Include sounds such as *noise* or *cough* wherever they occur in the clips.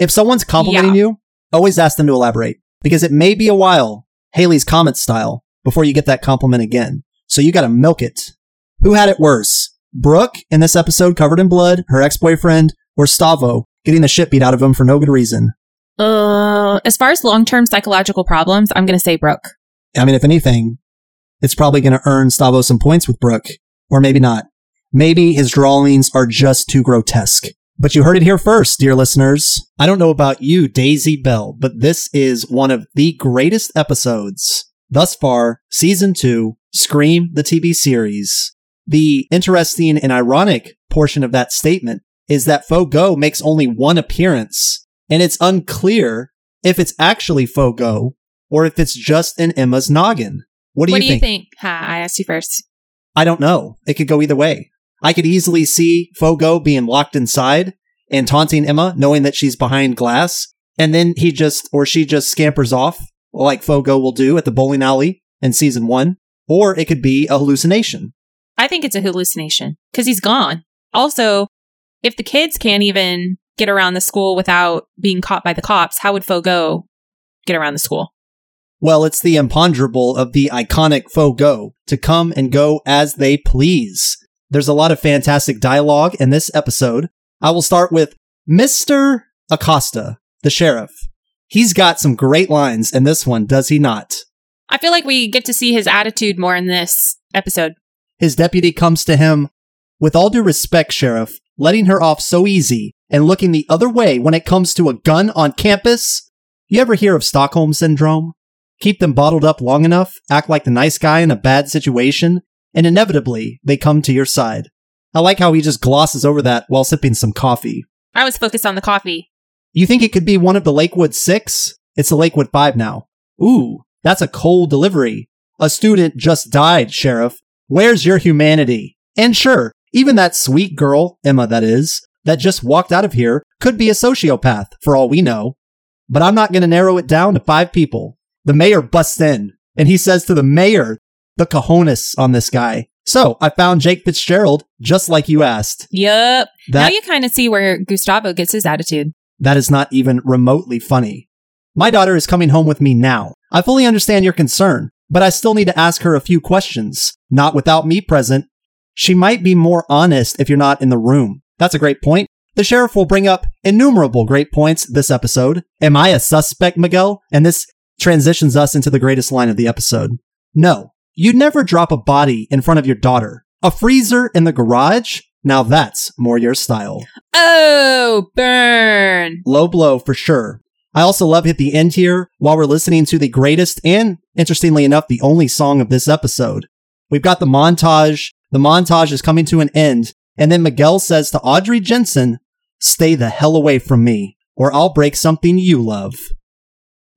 If someone's complimenting Yeah. you, always ask them to elaborate because it may be a while, Halley's Comet style, before you get that compliment again. So you gotta milk it. Who had it worse? Brooke in this episode covered in blood, her ex-boyfriend, or Stavo getting the shit beat out of him for no good reason? Uh, as far as long term psychological problems, I'm going to say Brooke. I mean, if anything, it's probably going to earn Stavo some points with Brooke, or maybe not. Maybe his drawings are just too grotesque. But you heard it here first, dear listeners. I don't know about you, Daisy Bell, but this is one of the greatest episodes thus far, season two, Scream, the TV series. The interesting and ironic portion of that statement is that Fogo makes only one appearance, and it's unclear if it's actually Fogo or if it's just in Emma's noggin. What do, what you, do you think? think? Ha, I asked you first. I don't know. It could go either way. I could easily see Fogo being locked inside and taunting Emma, knowing that she's behind glass, and then he just or she just scampers off like Fogo will do at the bowling alley in season one. Or it could be a hallucination. I think it's a hallucination because he's gone. Also, if the kids can't even get around the school without being caught by the cops, how would Fogo get around the school? Well, it's the imponderable of the iconic Fogo to come and go as they please. There's a lot of fantastic dialogue in this episode. I will start with Mr. Acosta, the sheriff. He's got some great lines in this one, does he not? I feel like we get to see his attitude more in this episode. His deputy comes to him. With all due respect, Sheriff, letting her off so easy and looking the other way when it comes to a gun on campus? You ever hear of Stockholm Syndrome? Keep them bottled up long enough, act like the nice guy in a bad situation, and inevitably they come to your side. I like how he just glosses over that while sipping some coffee. I was focused on the coffee. You think it could be one of the Lakewood Six? It's the Lakewood Five now. Ooh, that's a cold delivery. A student just died, Sheriff. Where's your humanity? And sure, even that sweet girl, Emma that is, that just walked out of here could be a sociopath, for all we know. But I'm not going to narrow it down to five people. The mayor busts in, and he says to the mayor, the cojones on this guy. So I found Jake Fitzgerald, just like you asked. Yup. now That you kind of see where Gustavo gets his attitude. that is not even remotely funny. My daughter is coming home with me now. I fully understand your concern, but I still need to ask her a few questions. Not without me present. She might be more honest if you're not in the room. That's a great point. The sheriff will bring up innumerable great points this episode. Am I a suspect, Miguel? And this transitions us into the greatest line of the episode. No, you'd never drop a body in front of your daughter. A freezer in the garage? Now that's more your style. Oh, burn. Low blow for sure. I also love hit the end here while we're listening to the greatest and, interestingly enough, the only song of this episode. We've got the montage. The montage is coming to an end, and then Miguel says to Audrey Jensen, Stay the hell away from me, or I'll break something you love.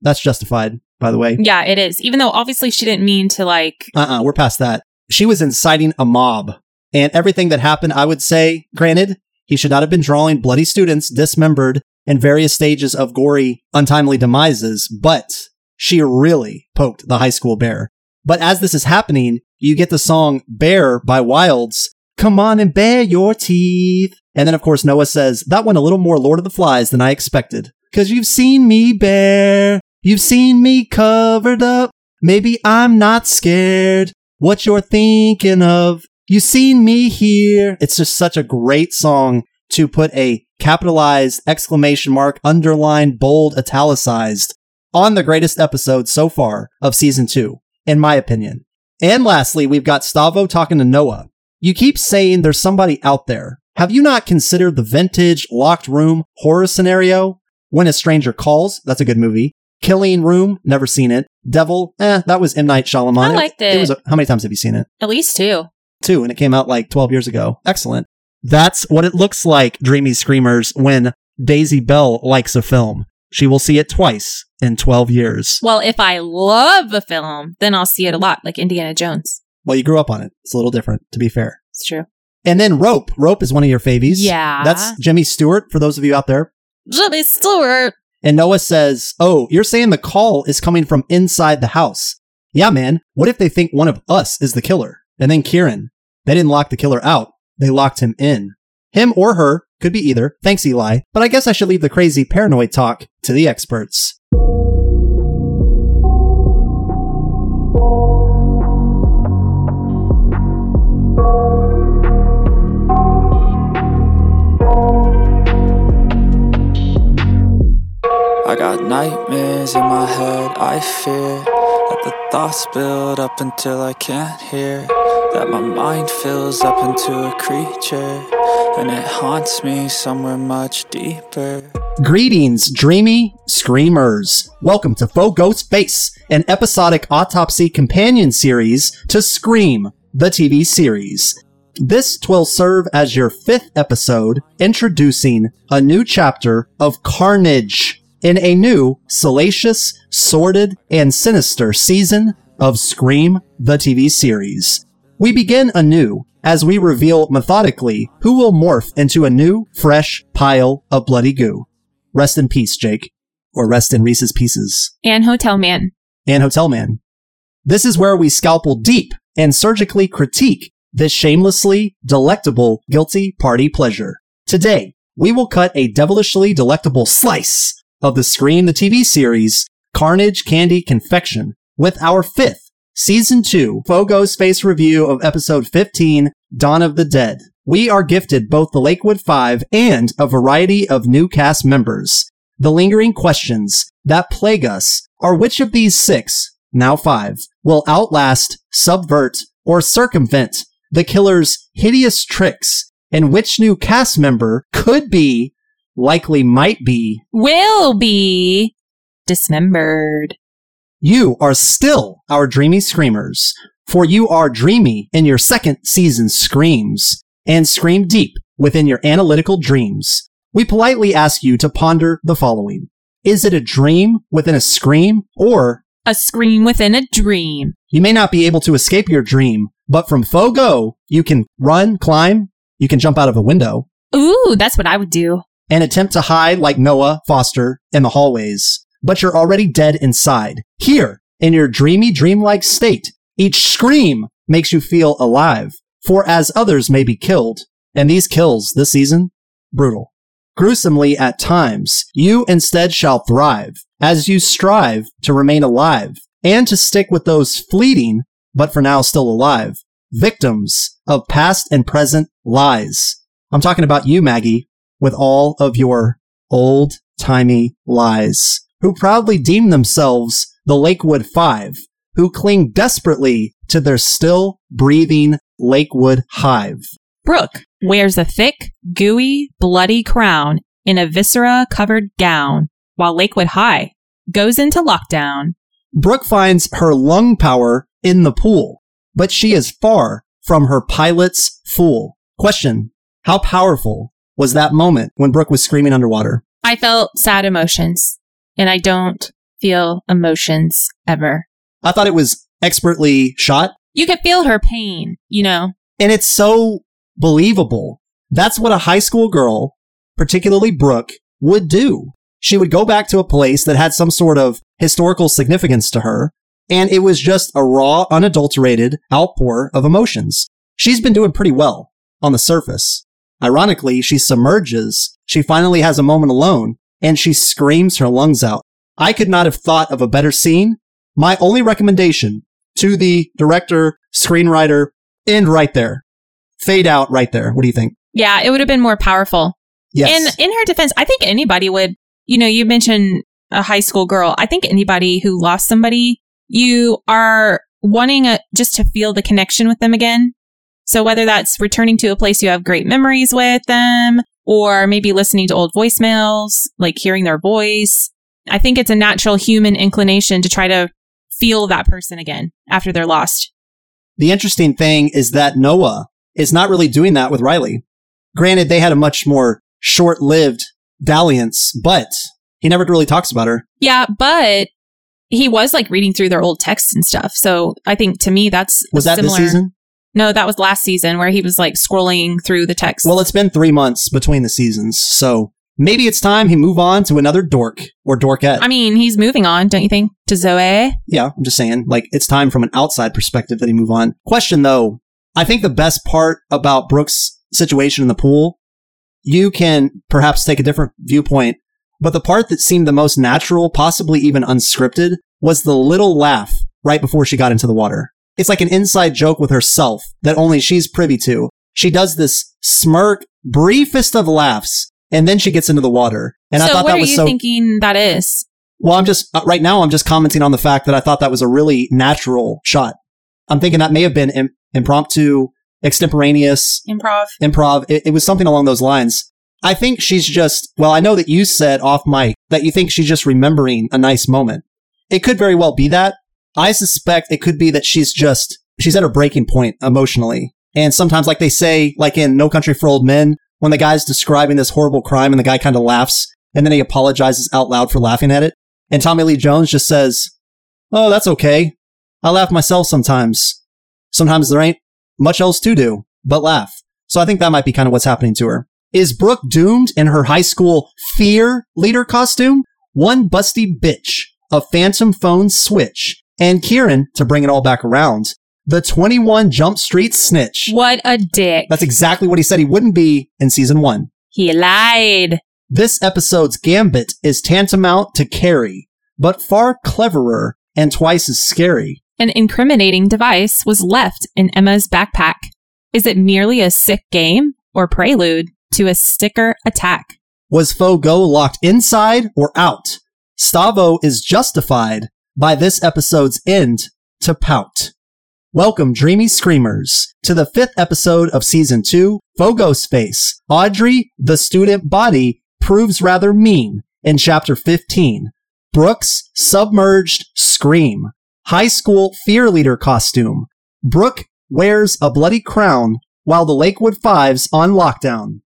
That's justified, by the way. Yeah, it is. Even though obviously she didn't mean to like. Uh uh-uh, uh, we are past that. She was inciting a mob. And everything that happened, I would say, granted, he should not have been drawing bloody students dismembered in various stages of gory, untimely demises, but she really poked the high school bear. But as this is happening, you get the song Bear by Wilds. Come on and bare your teeth. And then, of course, Noah says, that went a little more Lord of the Flies than I expected. Cause you've seen me bare. You've seen me covered up. Maybe I'm not scared. What you're thinking of. You seen me here. It's just such a great song to put a capitalized exclamation mark, underlined, bold, italicized on the greatest episode so far of season two, in my opinion. And lastly, we've got Stavo talking to Noah. You keep saying there's somebody out there. Have you not considered the vintage locked room horror scenario? When a Stranger Calls, that's a good movie. Killing Room, never seen it. Devil, eh, that was M. Night Shyamalan. I liked It it. was a, how many times have you seen it? At least two. Two, and it came out like 12 years ago. Excellent. That's what it looks like, Dreamy Screamers, when Daisy Bell likes a film. She will see it twice in 12 years. Well, if I love a film, then I'll see it a lot, like Indiana Jones. Well, you grew up on it. It's a little different, to be fair. It's true. And then Rope. Rope is one of your favies. Yeah. That's Jimmy Stewart, for those of you out there. Jimmy Stewart. And Noah says, Oh, you're saying the call is coming from inside the house. Yeah, man. What if they think one of us is the killer? And then Kieran, they didn't lock the killer out. They locked him in. Him or her, could be either. Thanks, Eli. But I guess I should leave the crazy paranoid talk to the experts. I got nightmares in my head, I fear that the thoughts build up until I can't hear. That my mind fills up into a creature, and it haunts me somewhere much deeper. Greetings, dreamy screamers. Welcome to Faux Ghost Face, an episodic autopsy companion series to Scream, the TV series. This will serve as your fifth episode, introducing a new chapter of Carnage in a new, salacious, sordid, and sinister season of Scream, the TV series. We begin anew as we reveal methodically who will morph into a new, fresh pile of bloody goo. Rest in peace, Jake. Or rest in Reese's Pieces. And Hotel Man. And Hotel Man. This is where we scalpel deep and surgically critique this shamelessly delectable guilty party pleasure. Today, we will cut a devilishly delectable slice of the Scream the TV series Carnage Candy Confection with our fifth season two Faux Ghostface review of episode 15 Dawn of the Dead. We are gifted both the Lakewood Five and a variety of new cast members. The lingering questions that plague us are which of these six, now five, will outlast, subvert, or circumvent the killer's hideous tricks, and which new cast member could be, likely might be, Will be dismembered. You are still our dreamy screamers, for you are dreamy in your second season screams and scream deep within your analytical dreams. We politely ask you to ponder the following. Is it a dream within a scream or A scream within a dream. you may not be able to escape your dream, but from Fogo, you can run, climb, you can jump out of a window Ooh, that's what I would do. And attempt to hide like Noah Foster in the hallways, but you're already dead inside. Here, in your dreamy, dreamlike state, each scream makes you feel alive, for as others may be killed, and these kills this season, brutal. Gruesomely at times, you instead shall thrive as you strive to remain alive and to stick with those fleeting, but for now still alive, victims of past and present lies. I'm talking about you, Maggie, with all of your old timey lies, who proudly deem themselves the Lakewood Five, who cling desperately to their still breathing Lakewood hive. Brooke wears a thick, gooey, bloody crown in a viscera covered gown, while Lakewood High goes into lockdown. Brooke finds her lung power in the pool, but she is far from her pilot's fool. Question How powerful was that moment when Brooke was screaming underwater? I felt sad emotions, and I don't feel emotions ever. I thought it was expertly shot, You could feel her pain, you know? and it's so believable. That's what a high school girl, particularly Brooke, would do. She would go back to a place that had some sort of historical significance to her, and it was just a raw, unadulterated outpour of emotions. She's been doing pretty well on the surface. Ironically, she submerges, she finally has a moment alone, and she screams her lungs out. I could not have thought of a better scene. My only recommendation to the director, screenwriter, end right there. Fade out right there. What do you think? Yeah, it would have been more powerful. Yes. And in her defense, I think anybody would, you know, you mentioned a high school girl. I think anybody who lost somebody, you are wanting a, just to feel the connection with them again. So whether that's returning to a place you have great memories with them or maybe listening to old voicemails, like hearing their voice, I think it's a natural human inclination to try to feel that person again after they're lost. the interesting thing is that Noah is not really doing that with Riley. Granted, they had a much more short lived dalliance, but he never really talks about her. Yeah, but he was like reading through their old texts and stuff. So I think to me that's Was that similar. this season? No, that was last season where he was like scrolling through the text. Well, it's been three months between the seasons, so maybe it's time he move on to another dork or dorkette. I mean, he's moving on, don't you think? To Zoe. yeah, I'm just saying, like, it's time from an outside perspective that he move on. Question though, I think the best part about Brooke's situation in the pool you can perhaps take a different viewpoint, but the part that seemed the most natural, possibly even unscripted, was the little laugh right before she got into the water. It's like an inside joke with herself that only she's privy to. She does this smirk, briefest of laughs, and then she gets into the water. And so I thought that was so. what are you thinking that is? Well, I'm just, uh, right now, I'm just commenting on the fact that I thought that was a really natural shot. I'm thinking that may have been Im- impromptu, extemporaneous, Improv. improv. It, it was something along those lines. I think she's just, well, I know that you said off mic that you think she's just remembering a nice moment. It could very well be that. I suspect it could be that she's just, she's at her breaking point emotionally. And sometimes, like they say, like in No Country for Old Men, when the guy's describing this horrible crime and the guy kind of laughs and then he apologizes out loud for laughing at it. And Tommy Lee Jones just says, Oh, that's okay. I laugh myself sometimes. Sometimes there ain't much else to do but laugh. So I think that might be kind of what's happening to her. Is Brooke doomed in her high school fear leader costume? One busty bitch, a phantom phone switch, and Kieran, to bring it all back around, the 21 Jump Street snitch. What a dick. That's exactly what he said he wouldn't be in season one. he lied. This episode's gambit is tantamount to Carrie, but far cleverer and twice as scary. An incriminating device was left in Emma's backpack. Is it merely a sick game or prelude to a sticker attack? Was Fogo locked inside or out? Stavo is justified by this episode's end to pout. Welcome, dreamy screamers, to the fifth episode of season two, Faux Ghostface. Audrey, the student body, proves rather mean in chapter 15. Brooke's, submerged scream. High school fear leader costume. Brooke wears a bloody crown while the Lakewood Fives on lockdown.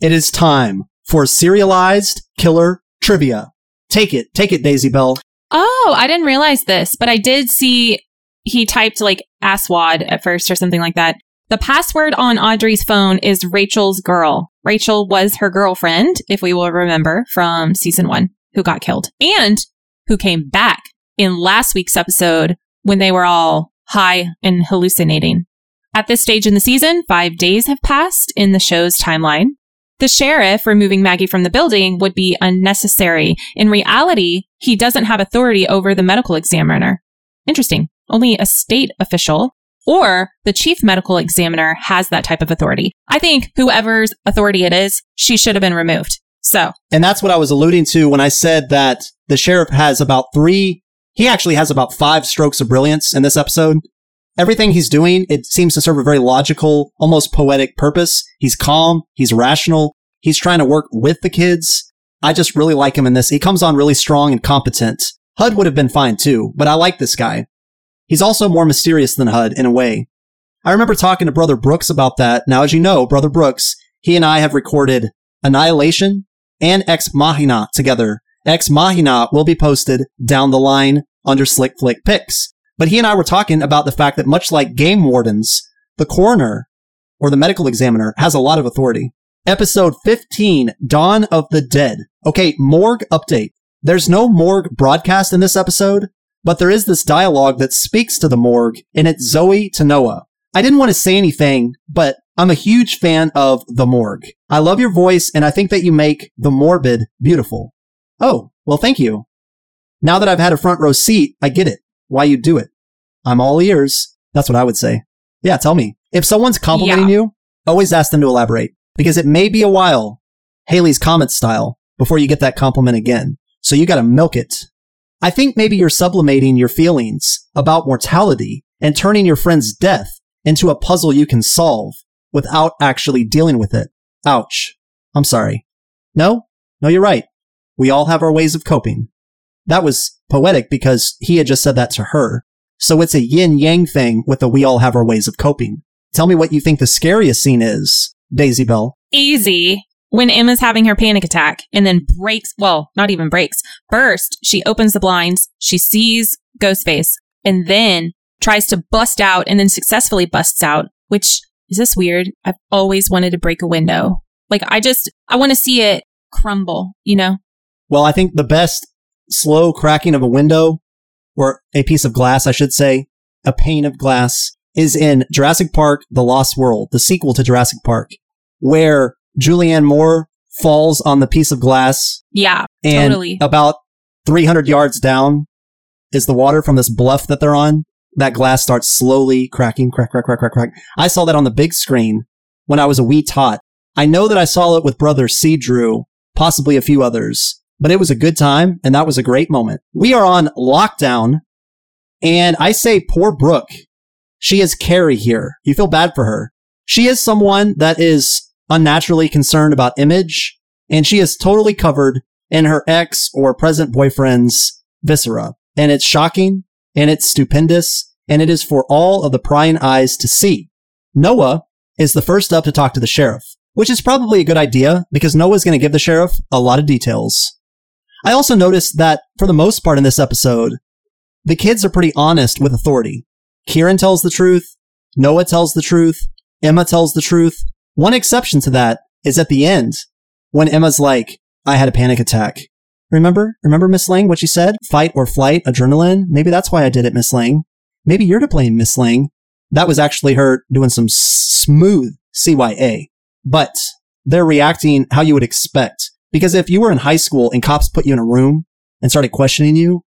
It is time for serialized killer trivia. Take it, take it, Daisy Bell. Oh, I didn't realize this, but I did see he typed like asswad at first or something like that. The password on Audrey's phone is Rachel's girl. Rachel was her girlfriend, if we will remember, from season one, who got killed and who came back in last week's episode when they were all high and hallucinating. At this stage in the season, five days have passed in the show's timeline. The sheriff removing Maggie from the building would be unnecessary. In reality, he doesn't have authority over the medical examiner. Interesting. Only a state official or the chief medical examiner has that type of authority. I think whoever's authority it is, she should have been removed. So, And that's what I was alluding to when I said that the sheriff has about three, he actually has about five strokes of brilliance in this episode. Everything he's doing, it seems to serve a very logical, almost poetic purpose. He's calm. He's rational. He's trying to work with the kids. I just really like him in this. He comes on really strong and competent. HUD would have been fine too, but I like this guy. He's also more mysterious than HUD in a way. I remember talking to Brother Brooks about that. Now, as you know, Brother Brooks, he and I have recorded Annihilation and Ex Machina together. Ex Machina will be posted down the line under Slick Flick Picks. But he and I were talking about the fact that much like game wardens, the coroner or the medical examiner has a lot of authority. Episode 15, Dawn of the Dead. Okay, morgue update. There's no morgue broadcast in this episode, but there is this dialogue that speaks to the morgue, and it's Zoe to Noah. I didn't want to say anything, but I'm a huge fan of the morgue. I love your voice, and I think that you make the morbid beautiful. Oh, well, thank you. Now that I've had a front row seat, I get it. Why you do it. I'm all ears. That's what I would say. Yeah, tell me. If someone's complimenting Yeah. you, always ask them to elaborate because it may be a while, Halley's Comet style, before you get that compliment again. So you gotta milk it. I think maybe you're sublimating your feelings about mortality and turning your friend's death into a puzzle you can solve without actually dealing with it. Ouch. I'm sorry. No? No, you're right. We all have our ways of coping. That was poetic because he had just said that to her. So it's a yin yang thing with the we all have our ways of coping. Tell me what you think the scariest scene is, Daisy Bell. easy. When Emma's having her panic attack and then breaks, well, not even breaks. First, she opens the blinds, she sees Ghostface, and then tries to bust out and then successfully busts out, which is this weird? I've always wanted to break a window. Like, I just, I want to see it crumble, you know? Well, I think the best slow cracking of a window, or a piece of glass, I should say, a pane of glass, is in Jurassic Park The Lost World, the sequel to Jurassic Park, where Julianne Moore falls on the piece of glass Yeah, and Totally. about 300 yards down is the water from this bluff that they're on. That glass starts slowly cracking, crack, crack, crack, crack, crack. I saw that on the big screen when I was a wee tot. I know that I saw it with brother C. Drew, possibly a few others, but it was a good time and that was a great moment. We are on lockdown and I say poor Brooke. She is Carrie here. You feel bad for her. She is someone that is unnaturally concerned about image and she is totally covered in her ex or present boyfriend's viscera. And it's shocking and it's stupendous and it is for all of the prying eyes to see. Noah is the first up to talk to the sheriff, which is probably a good idea because Noah's going to give the sheriff a lot of details. I also noticed that for the most part in this episode, the kids are pretty honest with authority. Kieran tells the truth. Noah tells the truth. Emma tells the truth. One exception to that is at the end when Emma's like, I had a panic attack. Remember? Remember Miss Lang, what she said? Fight or flight, adrenaline? Maybe that's why I did it, Miss Lang. Maybe you're to blame, Miss Lang. That was actually her doing some smooth CYA. But they're reacting how you would expect. Because if you were in high school and cops put you in a room and started questioning you,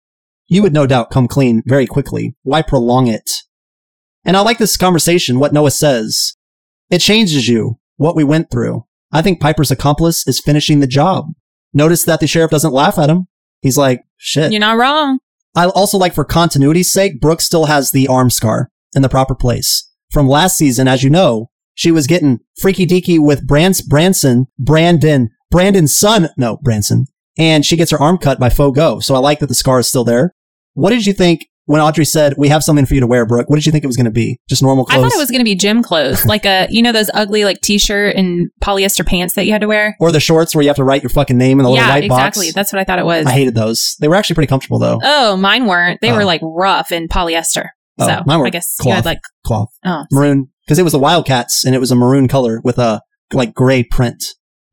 you would no doubt come clean very quickly. Why prolong it? And I like this conversation, what Noah says. It changes you, what we went through. I think Piper's accomplice is finishing the job. Notice that the sheriff doesn't laugh at him. He's like, shit. you're not wrong. I also like for continuity's sake, Brooke still has the arm scar in the proper place. From last season, as you know, she was getting freaky deaky with Brans- Branson, Brandon, Brandon's son, no, Branson, and she gets her arm cut by Fogo. So I like that the scar is still there. What did you think when Audrey said, we have something for you to wear, Brooke? What did you think it was going to be? Just normal I clothes? thought it was going to be gym clothes, like a you know those ugly like t-shirt and polyester pants that you had to wear. or the shorts where you have to write your fucking name in the little yeah, white exactly. box. That's what I thought it was. I hated those. They were actually pretty comfortable though. oh, mine weren't. They Oh. were like rough and polyester. Oh, so mine were I guess you had like Cloth. oh maroon because it was the Wildcats and it was a maroon color with a like gray print.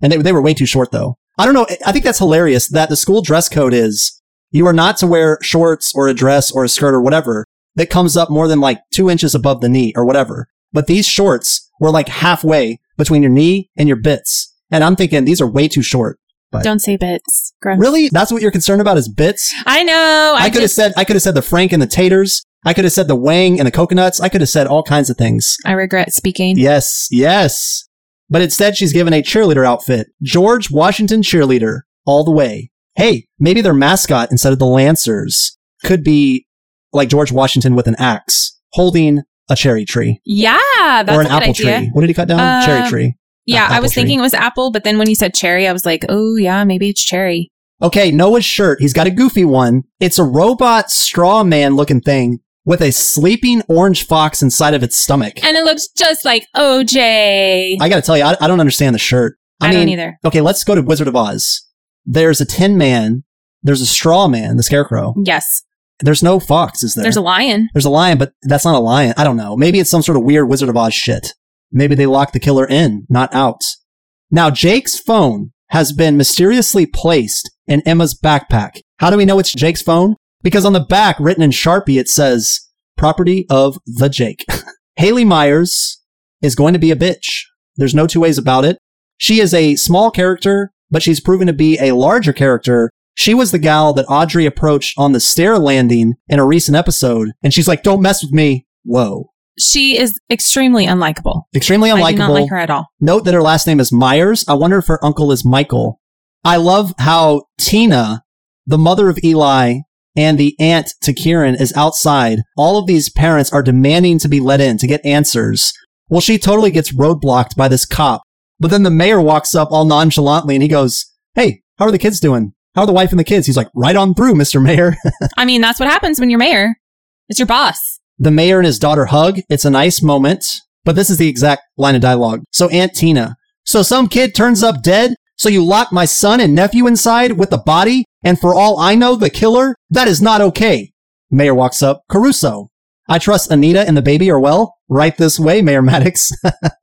And they, they were way too short though. I don't know. I think that's hilarious that the school dress code is you are not to wear shorts or a dress or a skirt or whatever that comes up more than like two inches above the knee or whatever. But these shorts were like halfway between your knee and your bits. And I'm thinking these are way too short. But don't say bits. Gross. Really? That's what you're concerned about is bits? I know. I, I, could have said, I could have said the Frank and the taters. I could have said the wang and the coconuts. I could have said all kinds of things. I regret speaking. Yes, yes. But instead, she's given a cheerleader outfit. George Washington cheerleader, all the way. Hey, maybe their mascot instead of the Lancers could be like George Washington with an axe, holding a cherry tree Yeah, that's or an apple idea. tree. What did he cut down? cherry Um, tree. Yeah, I was tree. thinking it was apple, but then when you said cherry, I was like, oh yeah, maybe it's cherry. Okay, Noah's shirt. He's got a goofy one. It's a robot straw man looking thing with a sleeping orange fox inside of its stomach. And it looks just like OJ. I gotta tell you, I, I don't understand the shirt. I mean, don't either. Okay, let's go to Wizard of Oz. There's a tin man. There's a straw man, the scarecrow. yes, There's no fox, is there? there's a lion. There's a lion, but that's not a lion. I don't know. Maybe it's some sort of weird Wizard of Oz shit. Maybe they lock the killer in, not out. Now, Jake's phone has been mysteriously placed in Emma's backpack. How do we know it's Jake's phone? Because on the back, written in Sharpie, it says, property of the Jake. *laughs* Haley Myers is going to be a bitch. There's no two ways about it. She is a small character, but she's proven to be a larger character. She was the gal that Audrey approached on the stair landing in a recent episode, and she's like, don't mess with me. Whoa. She is extremely unlikable. Extremely unlikable. I do not like her at all. Note that her last name is Myers. I wonder if her uncle is Michael. I love how Tina, the mother of Eli, and the aunt to Kieran is outside. All of these parents are demanding to be let in to get answers. Well, she totally gets roadblocked by this cop. But then the mayor walks up all nonchalantly and he goes, Hey, how are the kids doing? How are the wife and the kids? He's like, Right on through, Mr. Mayor. *laughs* I mean, that's what happens when you're mayor. It's your boss. The mayor and his daughter hug. It's a nice moment, but this is the exact line of dialogue. So Aunt Tina. So some kid turns up dead. So you lock my son and nephew inside with the body. And for all I know, the killer? That is not okay. Mayor walks up. Caruso. I trust Anita and the baby are well. Right this way, Mayor Maddox.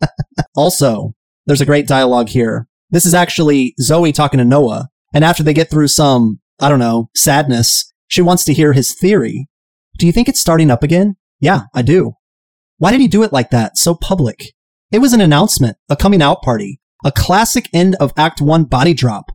*laughs* also, there's a great dialogue here. This is actually Zoe talking to Noah. And after they get through some, I don't know, sadness, she wants to hear his theory. Do you think it's starting up again? Yeah, I do. Why did he do it like that, so public? It was an announcement, a coming out party. A classic end of Act 1 body drop.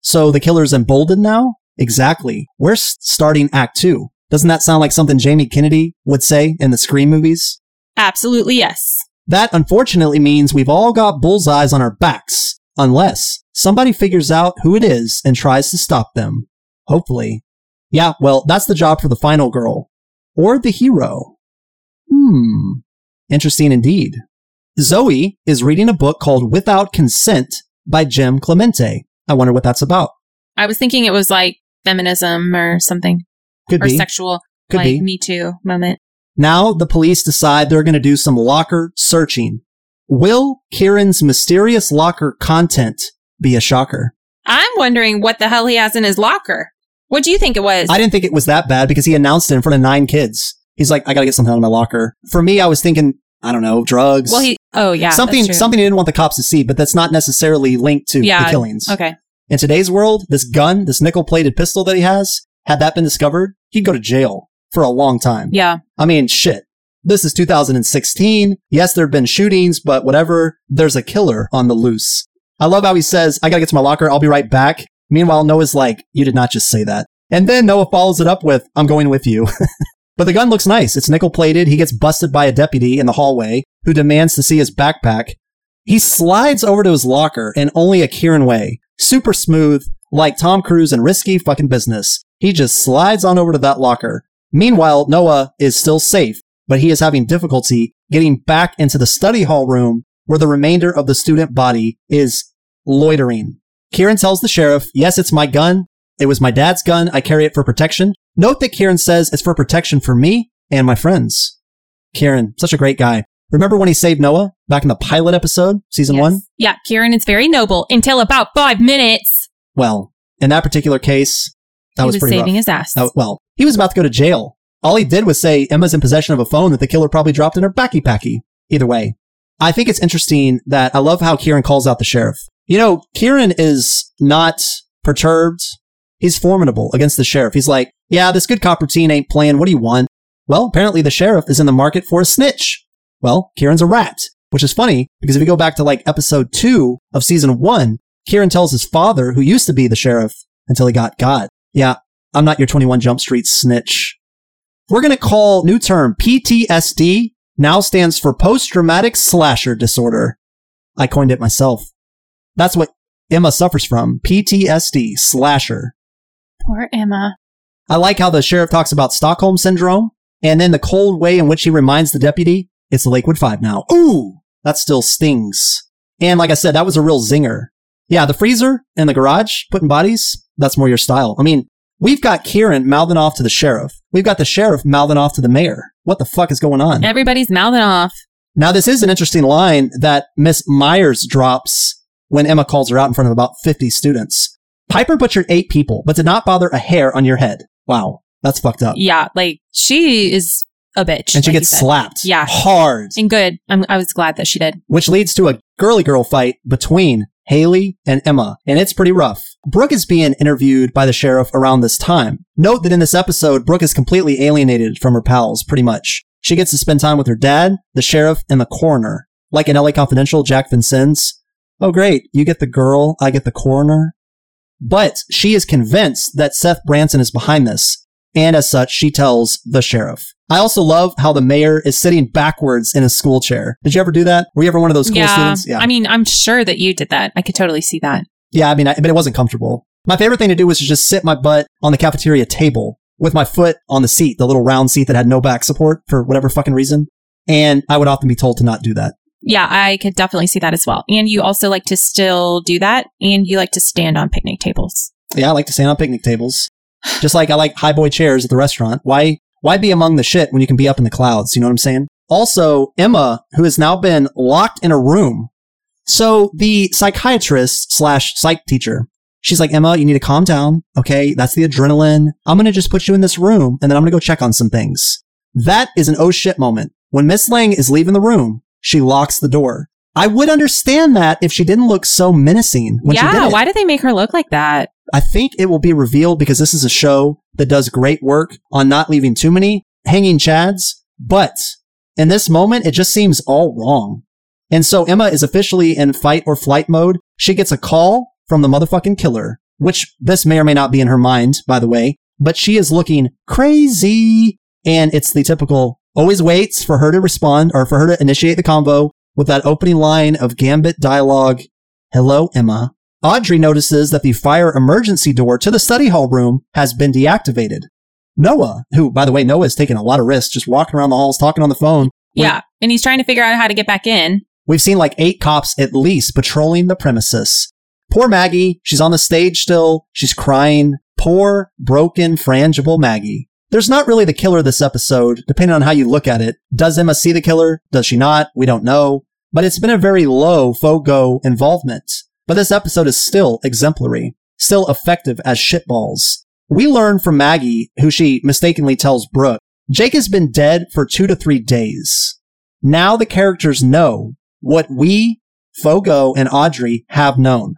So the killer's emboldened now? Exactly. We're starting Act 2. Doesn't that sound like something Jamie Kennedy would say in the Scream movies? Absolutely yes. That unfortunately means we've all got bullseyes on our backs, unless somebody figures out who it is and tries to stop them. Hopefully. Yeah, well, that's the job for the final girl. Or the hero. Hmm. Interesting indeed. Zoe is reading a book called Without Consent by Jim Clemente. I wonder what that's about. I was thinking it was like feminism or something Could or be. sexual Could like be. me too moment. Now the police decide they're going to do some locker searching. Will Kieran's mysterious locker content be a shocker? I'm wondering what the hell he has in his locker. What do you think it was? I didn't think it was that bad because he announced it in front of nine kids. He's like, I gotta get something out of my locker. For me, I was thinking, I don't know, drugs. well, he. Oh yeah, something, something he didn't want the cops to see, but that's not necessarily linked to Yeah, the killings. Okay. In today's world, this gun, this nickel plated pistol that he has, had that been discovered, he'd go to jail for a long time. Yeah. I mean, shit. This is 2016. Yes, there have been shootings, but whatever. There's a killer on the loose. I love how he says, I gotta get to my locker. I'll be right back. Meanwhile, Noah's like, you did not just say that. And then Noah follows it up with, I'm going with you. *laughs* but the gun looks nice. It's nickel plated. He gets busted by a deputy in the hallway who demands to see his backpack. He slides over to his locker in only a Kieran way. Super smooth, like Tom Cruise in risky fucking business. He just slides on over to that locker. Meanwhile, Noah is still safe, but he is having difficulty getting back into the study hall room where the remainder of the student body is loitering. Kieran tells the sheriff, yes, it's my gun. It was my dad's gun. I carry it for protection. Note that Kieran says it's for protection for me and my friends. Kieran, such a great guy. Remember when he saved Noah back in the pilot episode, season Yes. one? Yeah. Kieran is very noble until about five minutes. Well, in that particular case, that he was, was saving rough. his ass. That- well, he was about to go to jail. All he did was say Emma's in possession of a phone that the killer probably dropped in her backy packy. Either way, I think it's interesting that I love how Kieran calls out the sheriff. You know, Kieran is not perturbed. He's formidable against the sheriff. He's like, yeah, this good cop routine ain't playing. What do you want? Well, apparently the sheriff is in the market for a snitch. Well, Kieran's a rat, which is funny because if you go back to like episode two of season one, Kieran tells his father, who used to be the sheriff until he got God, yeah, I'm not your 21 Jump Street snitch. We're going to call new term PTSD now stands for post traumatic slasher disorder. I coined it myself. That's what Emma suffers from. PTSD slasher. Poor Emma. I like how the sheriff talks about Stockholm syndrome and then the cold way in which he reminds the deputy it's the Lakewood Five now. Ooh, that still stings. And like I said, that was a real zinger. Yeah, the freezer in the garage putting bodies, that's more your style. I mean, we've got Kieran mouthing off to the sheriff. We've got the sheriff mouthing off to the mayor. What the fuck is going on? Everybody's mouthing off. Now, this is an interesting line that Miss Myers drops when Emma calls her out in front of about 50 students. Piper butchered eight people, but did not bother a hair on your head. Wow, that's fucked up. Yeah. Like she is a bitch. And she like gets slapped. Yeah. Hard. And good. I'm, I was glad that she did. Which leads to a girly girl fight between Haley and Emma, and it's pretty rough. Brooke is being interviewed by the sheriff around this time. Note that in this episode, Brooke is completely alienated from her pals, pretty much. She gets to spend time with her dad, the sheriff, and the coroner. Like in LA Confidential, Jack Vincennes. Oh great, you get the girl, I get the coroner. But she is convinced that Seth Branson is behind this, and as such, she tells the sheriff. I also love how the mayor is sitting backwards in a school chair. Did you ever do that? Were you ever one of those cool yeah. students? Yeah. I mean, I'm sure that you did that. I could totally see that. Yeah, I mean, I, but it wasn't comfortable. My favorite thing to do was to just sit my butt on the cafeteria table with my foot on the seat, the little round seat that had no back support for whatever fucking reason. And I would often be told to not do that. Yeah, I could definitely see that as well. And you also like to still do that, and you like to stand on picnic tables. Yeah, I like to stand on picnic tables. Just like I like high boy chairs at the restaurant. Why, why be among the shit when you can be up in the clouds? You know what I'm saying? Also, Emma, who has now been locked in a room. So the psychiatrist slash psych teacher, she's like, Emma, you need to calm down. Okay. That's the adrenaline. I'm going to just put you in this room and then I'm going to go check on some things. That is an oh shit moment. When Miss Lang is leaving the room, she locks the door. I would understand that if she didn't look so menacing when she did yeah, why did they make her look like that? I think it will be revealed because this is a show that does great work on not leaving too many hanging chads. But in this moment, it just seems all wrong. And so Emma is officially in fight or flight mode. She gets a call from the motherfucking killer, which this may or may not be in her mind, by the way, but she is looking crazy. And it's the typical always waits for her to respond or for her to initiate the convo with that opening line of Gambit dialogue. Hello, Emma. Audrey notices that the fire emergency door to the study hall room has been deactivated. Noah, who, by the way, Noah is taking a lot of risks, just walking around the halls, talking on the phone. Yeah. And he's trying to figure out how to get back in. We've seen like eight cops at least patrolling the premises. Poor Maggie, she's on the stage still. She's crying. Poor, broken, frangible Maggie. There's not really the killer this episode, depending on how you look at it. Does Emma see the killer? Does she not? We don't know. But it's been a very low Fogo involvement. But this episode is still exemplary, still effective as shitballs. We learn from Maggie, who she mistakenly tells Brooke, Jake has been dead for two to three days. Now the characters know what we, Fogo, and Audrey have known.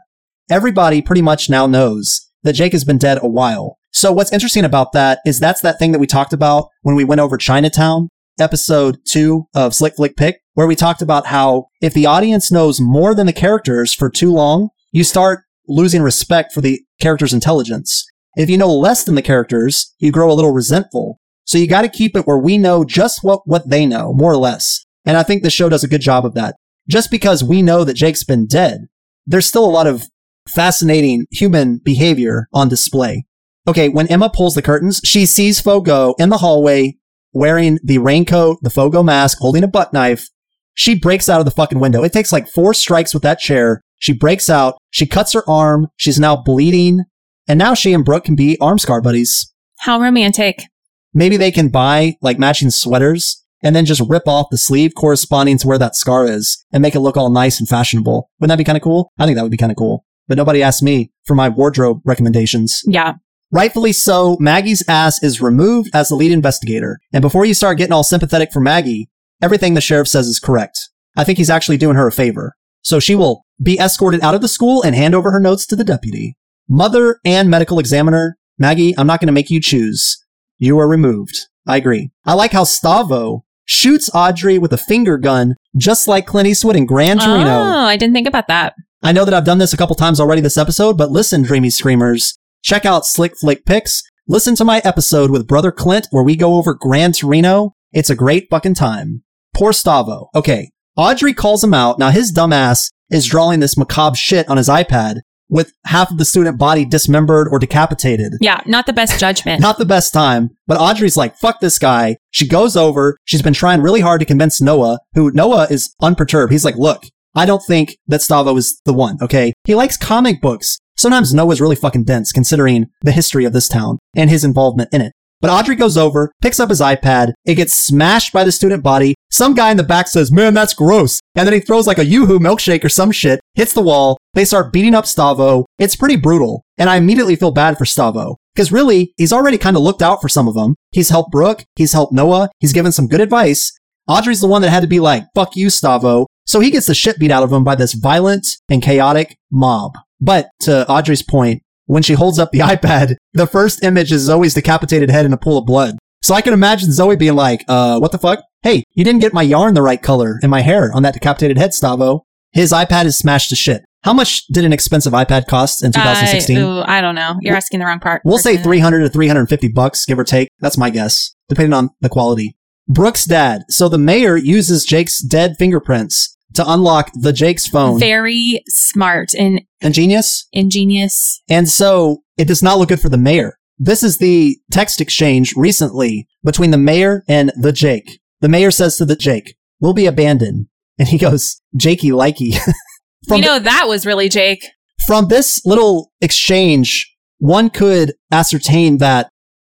Everybody pretty much now knows that Jake has been dead a while. So what's interesting about that is that's that thing that we talked about when we went over Chinatown, episode two of Slick Flick Pick, where we talked about how if the audience knows more than the characters for too long, you start losing respect for the character's intelligence. If you know less than the characters, you grow a little resentful. So you got to keep it where we know just what, what they know, more or less. And I think the show does a good job of that. Just because we know that Jake's been dead, there's still a lot of fascinating human behavior on display. Okay, when Emma pulls the curtains, she sees Fogo in the hallway wearing the raincoat, the Fogo mask, holding a butt knife. She breaks out of the fucking window. It takes like four strikes with that chair. She breaks out. She cuts her arm. She's now bleeding. And now she and Brooke can be arm scar buddies. How romantic. Maybe they can buy like matching sweaters and then just rip off the sleeve corresponding to where that scar is and make it look all nice and fashionable. Wouldn't that be kind of cool? I think that would be kind of cool. But nobody asked me for my wardrobe recommendations. Yeah. Rightfully so, Maggie's ass is removed as the lead investigator. And before you start getting all sympathetic for Maggie, everything the sheriff says is correct. I think he's actually doing her a favor. So she will be escorted out of the school and hand over her notes to the deputy. Mother and medical examiner, Maggie, I'm not going to make you choose. You are removed. I agree. I like how Stavo shoots Audrey with a finger gun, just like Clint Eastwood in Gran Torino. Oh, I didn't think about that. I know that I've done this a couple times already this episode, but listen, Dreamy Screamers, check out Slick Flick Picks. Listen to my episode with Brother Clint where we go over Gran Torino. It's a great fucking time. Poor Stavo. Okay. Audrey calls him out. Now his dumbass is drawing this macabre shit on his iPad with half of the student body dismembered or decapitated. Yeah, not the best judgment. Not the best time, but Audrey's like, fuck this guy. She goes over. She's been trying really hard to convince Noah, who Noah is unperturbed. He's like, look, I don't think that Stavo is the one, okay? He likes comic books. Sometimes Noah's really fucking dense considering the history of this town and his involvement in it. But Audrey goes over, picks up his iPad, it gets smashed by the student body. Some guy in the back says, man, that's gross. And then he throws like a Yoo-Hoo milkshake or some shit, hits the wall. They start beating up Stavo. It's pretty brutal. And I immediately feel bad for Stavo. Because really, he's already kind of looked out for some of them. He's helped Brooke. He's helped Noah. He's given some good advice. Audrey's the one that had to be like, fuck you, Stavo. So he gets the shit beat out of him by this violent and chaotic mob. But to Audrey's point, when she holds up the *laughs* iPad, the first image is Zoe's decapitated head in a pool of blood. So I can imagine Zoe being like, uh, what the fuck? Hey, you didn't get my yarn the right color in my hair on that decapitated head, Stavo. His iPad is smashed to shit. How much did an expensive iPad cost in 2016? I, I don't know. You're asking the wrong part. We'll say 300 to 350 bucks, give or take. That's my guess, depending on the quality. Brooke's dad. So the mayor uses Jake's dead fingerprints to unlock the Jake's phone. Very smart and Ingenious. ingenious. And so it does not look good for the mayor. This is the text exchange recently between the mayor and the Jake. The mayor says to the Jake, we'll be abandoned. And he goes, Jakey likey. *laughs* you know that was really Jake. from this little exchange, one could ascertain that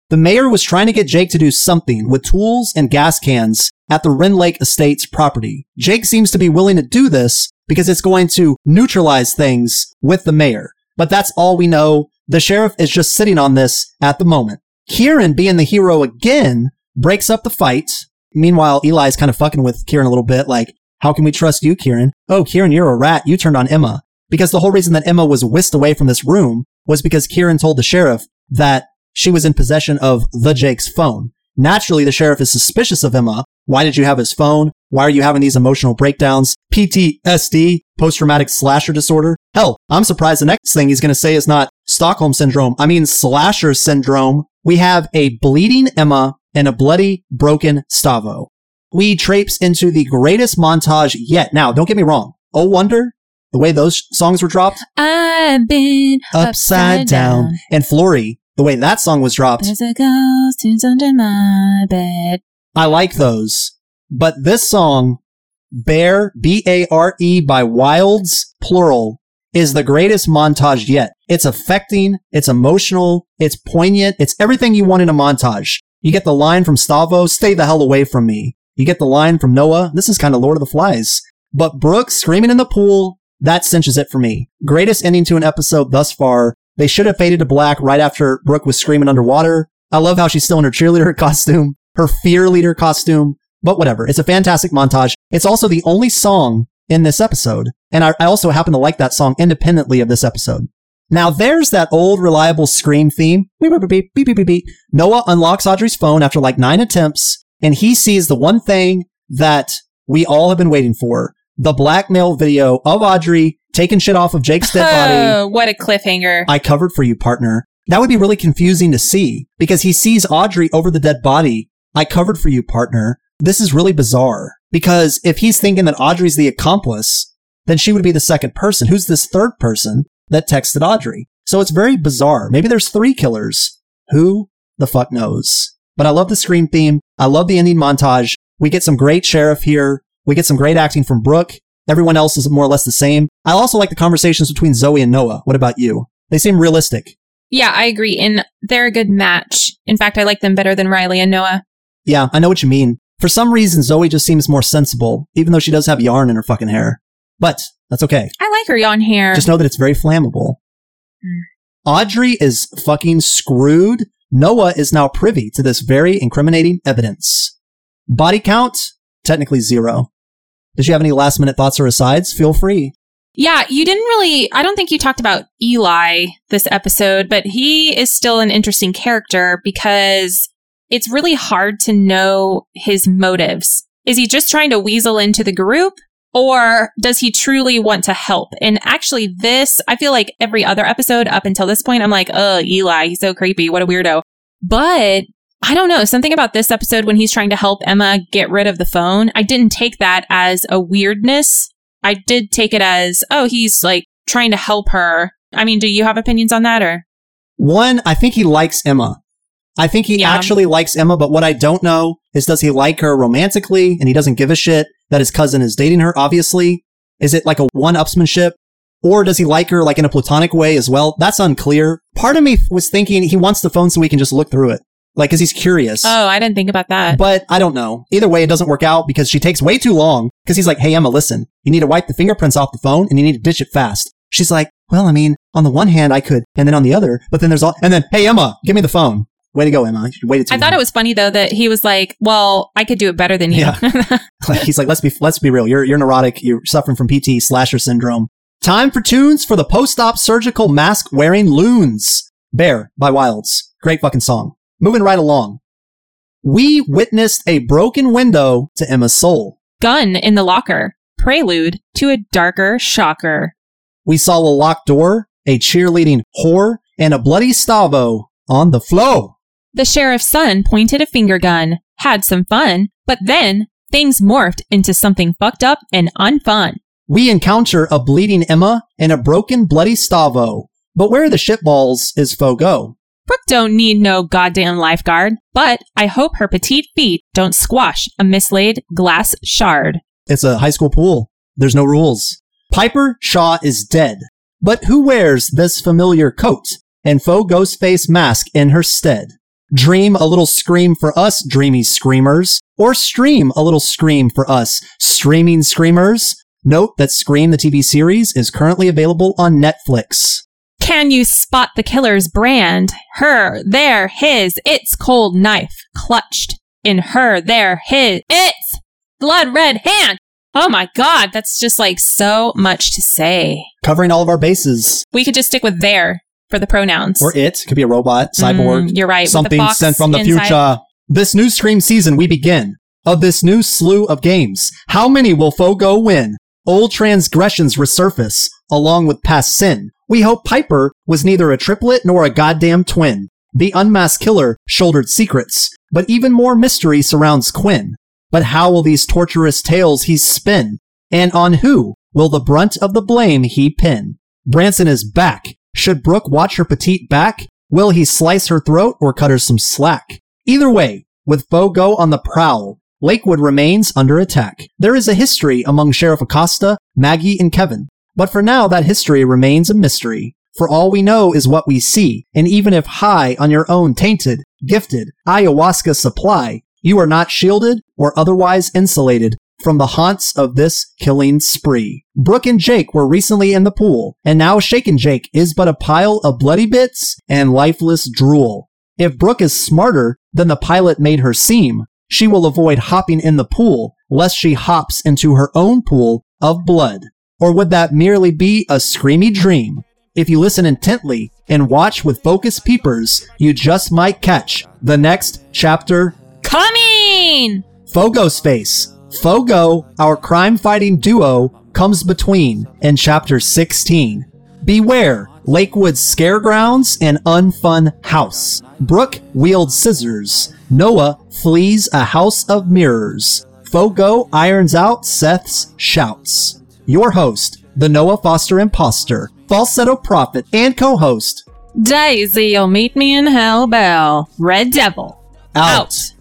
the mayor was trying to get Jake to do something with tools and gas cans at the Wren Lake Estates property. Jake seems to be willing to do this because it's going to neutralize things with the mayor. But that's all we know. The sheriff is just sitting on this at the moment. Kieran, being the hero again, breaks up the fight. Meanwhile, Eli's kind of fucking with Kieran a little bit, like, how can we trust you, Kieran? Oh, Kieran, you're a rat. You turned on Emma. Because the whole reason that Emma was whisked away from this room was because Kieran told the sheriff that she was in possession of the Jake's phone. Naturally, the sheriff is suspicious of Emma, Why did you have his phone? Why are you having these emotional breakdowns? PTSD, post traumatic slasher disorder. Hell, I'm surprised the next thing he's going to say is not Stockholm syndrome. I mean, slasher syndrome. We have a bleeding Emma and a bloody, broken Stavo. We traipse into the greatest montage yet. Now, don't get me wrong. Oh Wonder, the way those songs were dropped, I've been upside, down. And Flory, the way that song was dropped, There's a ghost who's under my bed. I like those. But this song, Bare, B-A-R-E by Wilds, plural, is the greatest montage yet. It's affecting, it's emotional, it's poignant, it's everything you want in a montage. You get the line from Stavo, stay the hell away from me. You get the line from Noah, this is kind of Lord of the Flies. But Brooke screaming in the pool, that cinches it for me. Greatest ending to an episode thus far. They should have faded to black right after Brooke was screaming underwater. I love how she's still in her cheerleader *laughs* costume, her fear leader costume, but whatever. It's a fantastic montage. It's also the only song in this episode. And I, I also happen to like that song independently of this episode. Now there's that old reliable scream theme. Beep, beep, beep, beep. Noah unlocks Audrey's phone after like nine attempts and he sees the one thing that we all have been waiting for. The blackmail video of Audrey taking shit off of Jake's dead body. *laughs* Oh, what a cliffhanger. I covered for you, partner. That would be really confusing to see because he sees Audrey over the dead body. I covered for you, partner. This is really bizarre because if he's thinking that Audrey's the accomplice, then she would be the second person. Who's this third person that texted Audrey? So it's very bizarre. Maybe there's three killers. Who the fuck knows? But I love the scream theme. I love the ending montage. We get some great sheriff here. We get some great acting from Brooke. Everyone else is more or less the same. I also like the conversations between Zoe and Noah. What about you? They seem realistic. Yeah, I agree. And they're a good match. In fact, I like them better than Riley and Noah. Yeah, I know what you mean. For some reason, Zoe just seems more sensible, even though she does have yarn in her fucking hair. But that's okay. I like her yarn hair. Just know that it's very flammable. Mm. Audrey is fucking screwed. Noah is now privy to this very incriminating evidence. Body count, technically zero. Did you have any last minute thoughts or asides? Feel free. Yeah, you didn't really, I don't think you talked about Eli this episode, but he is still an interesting character because it's really hard to know his motives. Is he just trying to weasel into the group or does he truly want to help? And actually, this, I feel like every other episode up until this point, I'm like, oh, Eli, he's so creepy. What a weirdo. But I don't know, something about this episode when he's trying to help Emma get rid of the phone, I didn't take that as a weirdness. I did take it as, oh, he's like trying to help her. I mean, do you have opinions on that or? One, I think he likes Emma. I think he Yeah. actually likes Emma, but what I don't know is does he like her romantically and he doesn't give a shit that his cousin is dating her, obviously? Is it like a one upsmanship? Or does he like her like in a platonic way as well? That's unclear. Part of me was thinking he wants the phone so we can just look through it. Like, cause he's curious. Oh, I didn't think about that. But I don't know. Either way, it doesn't work out because she takes way too long. Because he's like, hey, Emma, listen, you need to wipe the fingerprints off the phone and you need to ditch it fast. She's like, well, I mean, on the one hand, I could, and then on the other, but then there's all, and then, hey, Emma, give me the phone. Way to go, Emma. You waited too I thought it was funny though that he was like, well, I could do it better than you. Yeah. *laughs* *laughs* He's like, let's be, let's be real. You're, you're neurotic. You're suffering from PT slasher syndrome. Time for tunes for the post-op surgical mask wearing loons. Bare by Wilds. Great fucking song. Moving right along. We witnessed a broken window to Emma's soul. Gun in the locker. Prelude to a darker shocker. We saw a locked door, a cheerleading whore, and a bloody Stavo on the floor. The sheriff's son pointed a finger gun, had some fun, but then things morphed into something fucked up and unfun. We encounter a bleeding Emma and a broken bloody Stavo. But where the shitballs is Fogo? Brooke don't need no goddamn lifeguard, but I hope her petite feet don't squash a mislaid glass shard. It's a high school pool. There's no rules. Piper Shaw is dead. But who wears this familiar coat and faux ghost face mask in her stead? Dream a little scream for us, dreamy screamers, or stream a little scream for us, streaming screamers. Note that Scream the TV series is currently available on Netflix. Can you spot the killer's brand? Her, there, his, its cold knife clutched in her, there, his, its blood red hand. Oh my god, that's just like so much to say. Covering all of our bases. We could just stick with there for the pronouns. Or it. Could be a robot, cyborg. Mm, you're right. something sent from the inside. future. This new Scream season, we begin of this new slew of games. How many will Fogo win? Old transgressions resurface, along with past sin. We hope Piper was neither a triplet nor a goddamn twin. The unmasked killer shouldered secrets, but even more mystery surrounds Quinn. But how will these torturous tales he spin? And on who will the brunt of the blame he pin? Branson is back. Should Brooke watch her petite back? Will he slice her throat or cut her some slack? Either way, with Fogo on the prowl, Lakewood remains under attack. There is a history among Sheriff Acosta, Maggie, and Kevin. But for now, that history remains a mystery. For all we know is what we see, and even if high on your own tainted, gifted, ayahuasca supply, you are not shielded or otherwise insulated from the haunts of this killing spree. Brooke and Jake were recently in the pool, and now Shaken Jake is but a pile of bloody bits and lifeless drool. If Brooke is smarter than the pilot made her seem, she will avoid hopping in the pool lest she hops into her own pool of blood. Or would that merely be a screamy dream? If you listen intently and watch with focused peepers, you just might catch the next chapter Coming! Fogo's face. Fogo, our crime fighting duo, comes between in chapter 16. Beware Lakewood's scaregrounds and unfun house. Brooke wields scissors. Noah flees a house of mirrors. Fogo irons out Seth's shouts. Your host, the Noah Foster imposter, falsetto prophet, and co-host, Daisy, you'll meet me in hell, Bell. Red Devil. out. Out.